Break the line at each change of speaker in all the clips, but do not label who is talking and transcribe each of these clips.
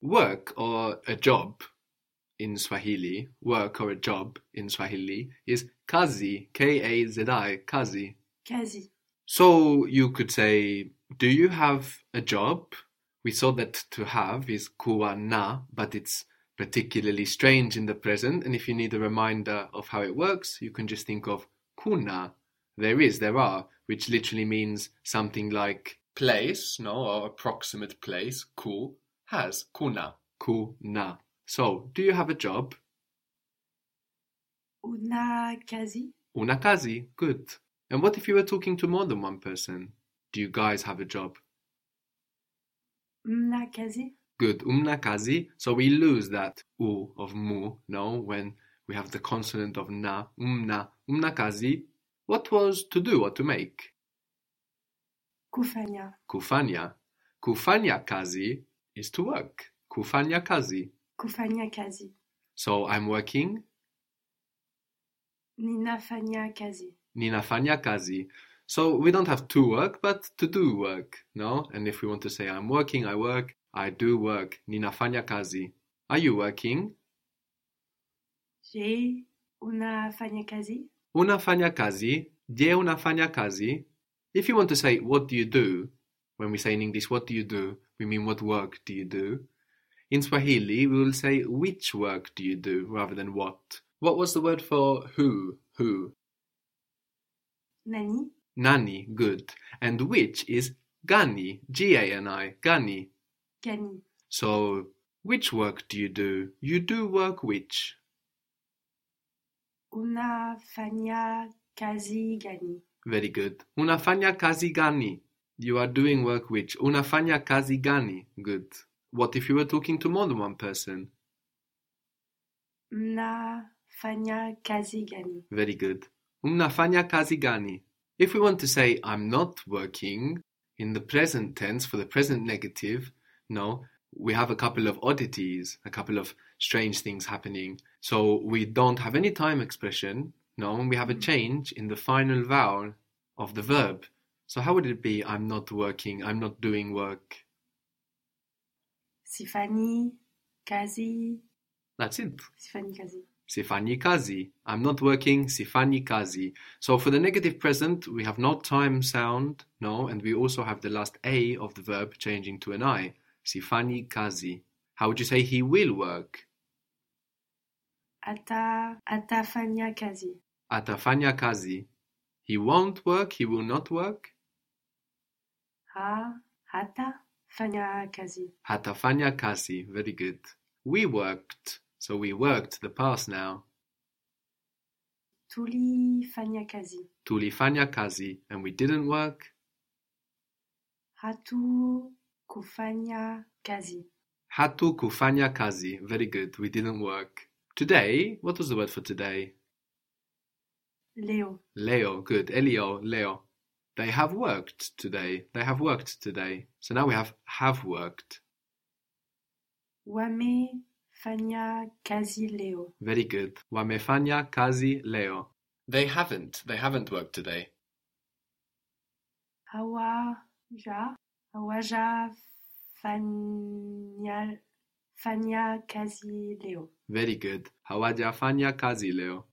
Work or a job in Swahili, work or a job in Swahili is kazi, K A Z I, kazi.
Kazi.
So you could say, Do you have a job? We saw that to have is kuwa na, but it's particularly strange in the present. And if you need a reminder of how it works, you can just think of kuna. There is, there are, which literally means something like place, no, or approximate place, ku, has, kuna, kuna. So, do you have a job?
Una kazi.
Una kazi, good. And what if you were talking to more than one person? Do you guys have a job?
Mna kazi.
Good, umna kazi. So we lose that u of mu, no, when we have the consonant of na, umna, umna kazi. What was to do or to make?
Kufanya.
Kufanya. Kufanya kazi is to work. Kufanya kazi.
Kufanya kazi.
So I'm working.
Ninafanya kazi.
Ninafanya kazi. So we don't have to work, but to do work, no? And if we want to say I'm working, I work, I do work. Ninafanya kazi. Are you working?
Je, unafanya kazi?
Unafanya kazi. Je unafanya kazi? If you want to say what do you do, when we say in English what do you do, we mean what work do you do. In Swahili, we will say which work do you do rather than what. What was the word for who? Who?
Nani?
Nani, good. And which is gani, G-A-N-I, gani.
Gani.
So, which work do you do? You do work which?
Una fanya kazi gani?
Very good. Una fanya kazi gani? You are doing work which? Unafanya kazi gani? Good. What if you were talking to more than one person?
Mnafanya kazi gani?
Very good. Unafanya kazi gani? If we want to say I'm not working in the present tense for the present negative, no, we have a couple of oddities, a couple of strange things happening. So we don't have any time expression, no, and we have a hmm. change in the final vowel of the verb. So how would it be I'm not working, I'm not doing work?
Sifani kazi.
That's it.
Sifani kazi.
Sifani kazi. I'm not working. Sifani kazi. So for the negative present, we have no time sound, no, and we also have the last a of the verb changing to an i. Sifani kazi. How would you say he will work?
Ata, atafanya kazi.
Atafanya kazi. He won't work. He will not work.
Ha, hata, fanya kazi.
Hatafanya kazi. Very good. We worked. So we worked the past now.
Tulifanya kazi.
Tulifanya kazi. And we didn't work.
Hatu kufanya kazi.
Hatu kufanya kazi. Very good. We didn't work. Today, what was the word for today?
Leo.
Leo. Good. Elio, Leo. They have worked today. They have worked today. So now we have have worked.
Wame Wamefanya kazi leo.
Very good. Wame Wamefanya kazi leo. They haven't. They haven't worked today.
Hawaja, hawaja fanya, fanya kazi leo.
Very good. Hawajafanya kazi leo.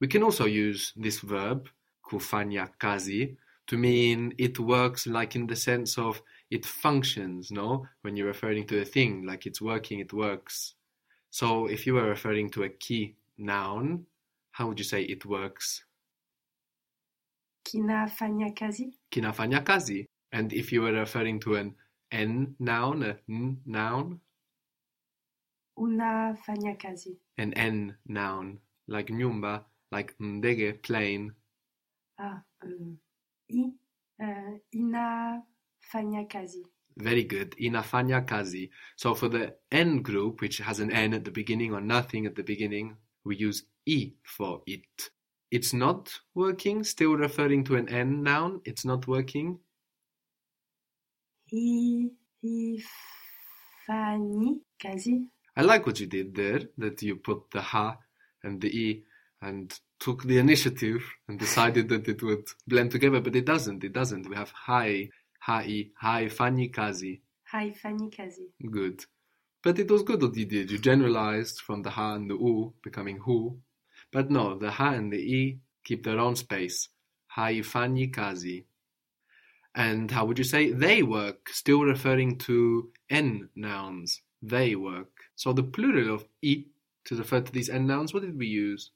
We can also use this verb, kufanya kazi, to mean it works like in the sense of it functions, no? When you're referring to a thing, like it's working, it works. So if you were referring to a ki noun, how would you say it works?
Kinafanya kazi.
Kinafanya kazi. And if you were referring to an n noun, a n noun,
Unafanya kazi.
an n noun, like nyumba, like ndege, plane.
Ah, um, i, eh, inafanya kazi.
Very good. Inafanya kazi. So for the N group, which has an N at the beginning or nothing at the beginning, we use I for it. It's not working, still referring to an N noun. It's not working.
Hi, hifanyi kazi.
I like what you did there, that you put the ha and the I and took the initiative and decided that it would blend together, but it doesn't. It doesn't. We have hi, hi, hi, fanyi kazi.
Hi, Haifanyi kazi.
Good. But it was good what you did. You generalized from the ha and the u becoming hu. But no, the ha and the i keep their own space. Hi, Haifanyi kazi. And how would you say they work? Still referring to n nouns. They work. So the plural of i to refer to these n nouns, what did we use?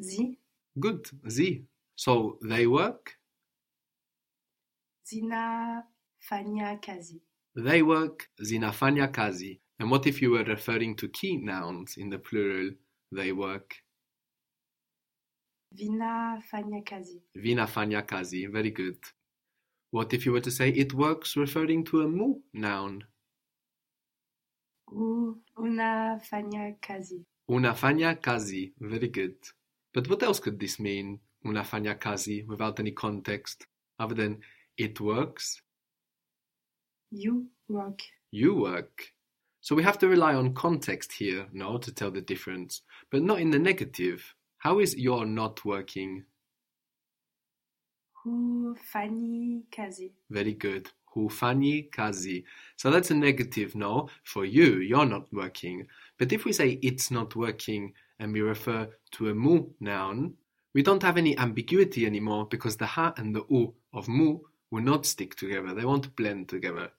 Sie,
Good, sie. So they work, Zina
zinafanya kazi.
they work, Zina zinafanya kazi. And what if you were referring to ki nouns in the plural, they work?
Vina Vinafanya kazi.
Vina Vinafanya kazi. Very good. What if you were to say it works referring to a mu noun?
U, unafanya kazi.
Una Unafanya kazi. Very good. But what else could this mean? Unafanya kazi without any context other than it works,
You work.
you work. So we have to rely on context here, no, to tell the difference, but not in the negative. How is you're not working?
Who Hufanyi kazi.
Very good. Hufanyi kazi. So that's a negative, no? For you, you're not working. But if we say it's not working and we refer to a mu noun, we don't have any ambiguity anymore because the ha and the u of mu will not stick together. They won't blend together.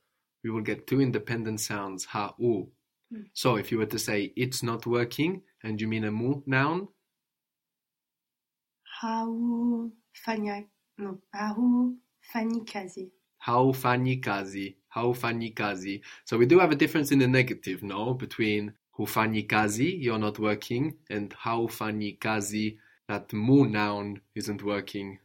We will get two independent sounds, ha, u.
Mm.
So if you were to say it's not working and you mean a mu noun, ha, u,
Haufanya, no, haufanyi kazi.
haufanyi kazi, haufanyi kazi. So we do have a difference in the negative, no, between hufanyi kazi, you're not working, and haufanyi kazi, that mu noun isn't working.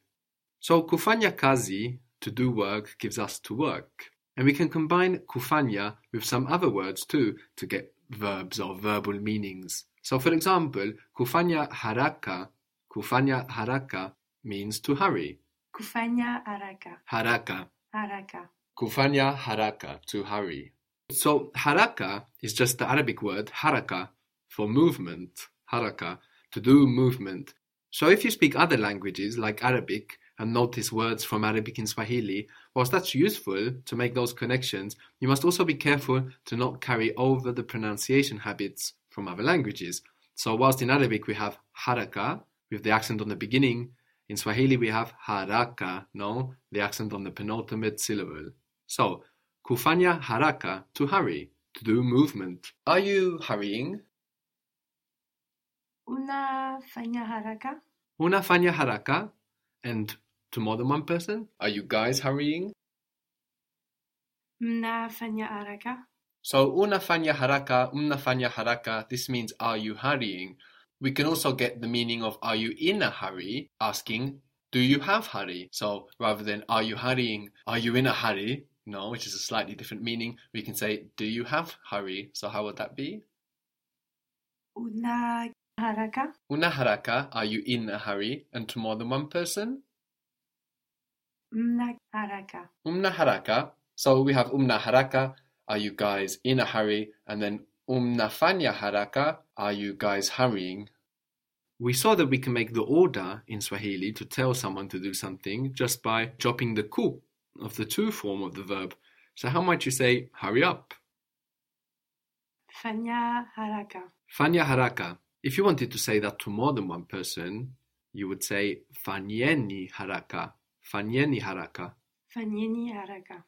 So kufanya kazi, to do work, gives us to work. And we can combine kufanya with some other words too to get verbs or verbal meanings. So for example, kufanya haraka, kufanya haraka means to hurry.
Kufanya haraka.
Haraka.
Haraka.
Kufanya haraka, to hurry. So haraka is just the Arabic word haraka for movement. Haraka, to do movement. So if you speak other languages like Arabic and notice words from Arabic in Swahili, whilst that's useful to make those connections, you must also be careful to not carry over the pronunciation habits from other languages. So whilst in Arabic we have haraka with the accent on the beginning, in Swahili we have haraka, no, the accent on the penultimate syllable. So, kufanya haraka, to hurry, to do movement. Are you hurrying?
Unafanya haraka.
Unafanya haraka? And to more than one person? Are you guys hurrying?
Mnafanya haraka.
So, unafanya haraka, mnafanya haraka, this means are you hurrying? We can also get the meaning of are you in a hurry, asking do you have hurry? So, rather than are you hurrying, are you in a hurry? No, which is a slightly different meaning. We can say do you have hurry? So, how would that be?
Una haraka.
Una haraka, are you in a hurry? And to more than one person?
Mna haraka.
Umna haraka. So we have umna haraka, are you guys in a hurry? And then umna fanya haraka, are you guys hurrying? We saw that we can make the order in Swahili to tell someone to do something just by dropping the ku of the to form of the verb. So how might you say hurry up?
Fanya haraka.
Fanya haraka. If you wanted to say that to more than one person, you would say fanyeni haraka. Fanyeni haraka.
Fanyeni haraka.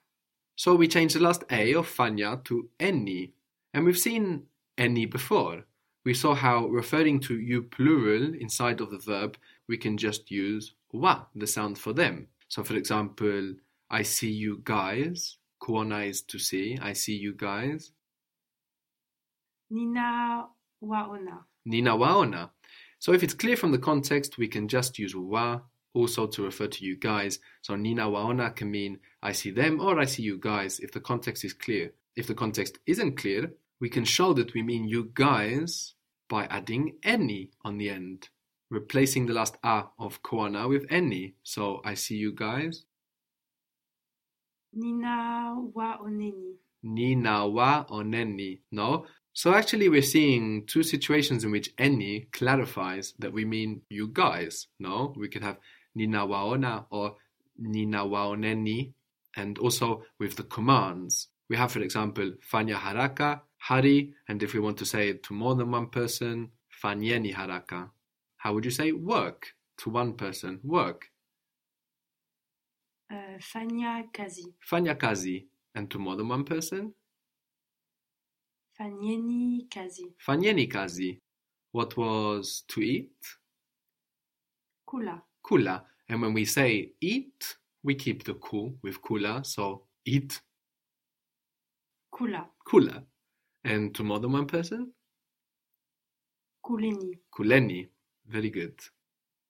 So we change the last A of fanya to any. And we've seen any before. We saw how referring to you plural inside of the verb, we can just use wa, the sound for them. So for example, I see you guys. Kuona is to see. I see you guys.
Nina waona.
Nina waona. So if it's clear from the context, we can just use wa also to refer to you guys. So Nina waona can mean I see them or I see you guys if the context is clear. If the context isn't clear, we can show that we mean you guys by adding any on the end, replacing the last a of kuona with any. So I see you guys.
Nina wa oneni.
Nina wa oneni. No. So actually we're seeing two situations in which any clarifies that we mean you guys. No. We could have Nina waona or Nina wa oneni And also with the commands. We have, for example, fanya haraka, hari, and if we want to say it to more than one person, fanyeni haraka. How would you say work to one person? Work.
Uh, fanya kazi.
Fanya kazi. And to more than one person?
Fanyeni kazi.
Fanyeni kazi. What was to eat?
Kula.
Kula. And when we say eat, we keep the ku with kula, so eat,
Kula.
kula. And to more than one person?
Kuleni.
Kuleni. Very good.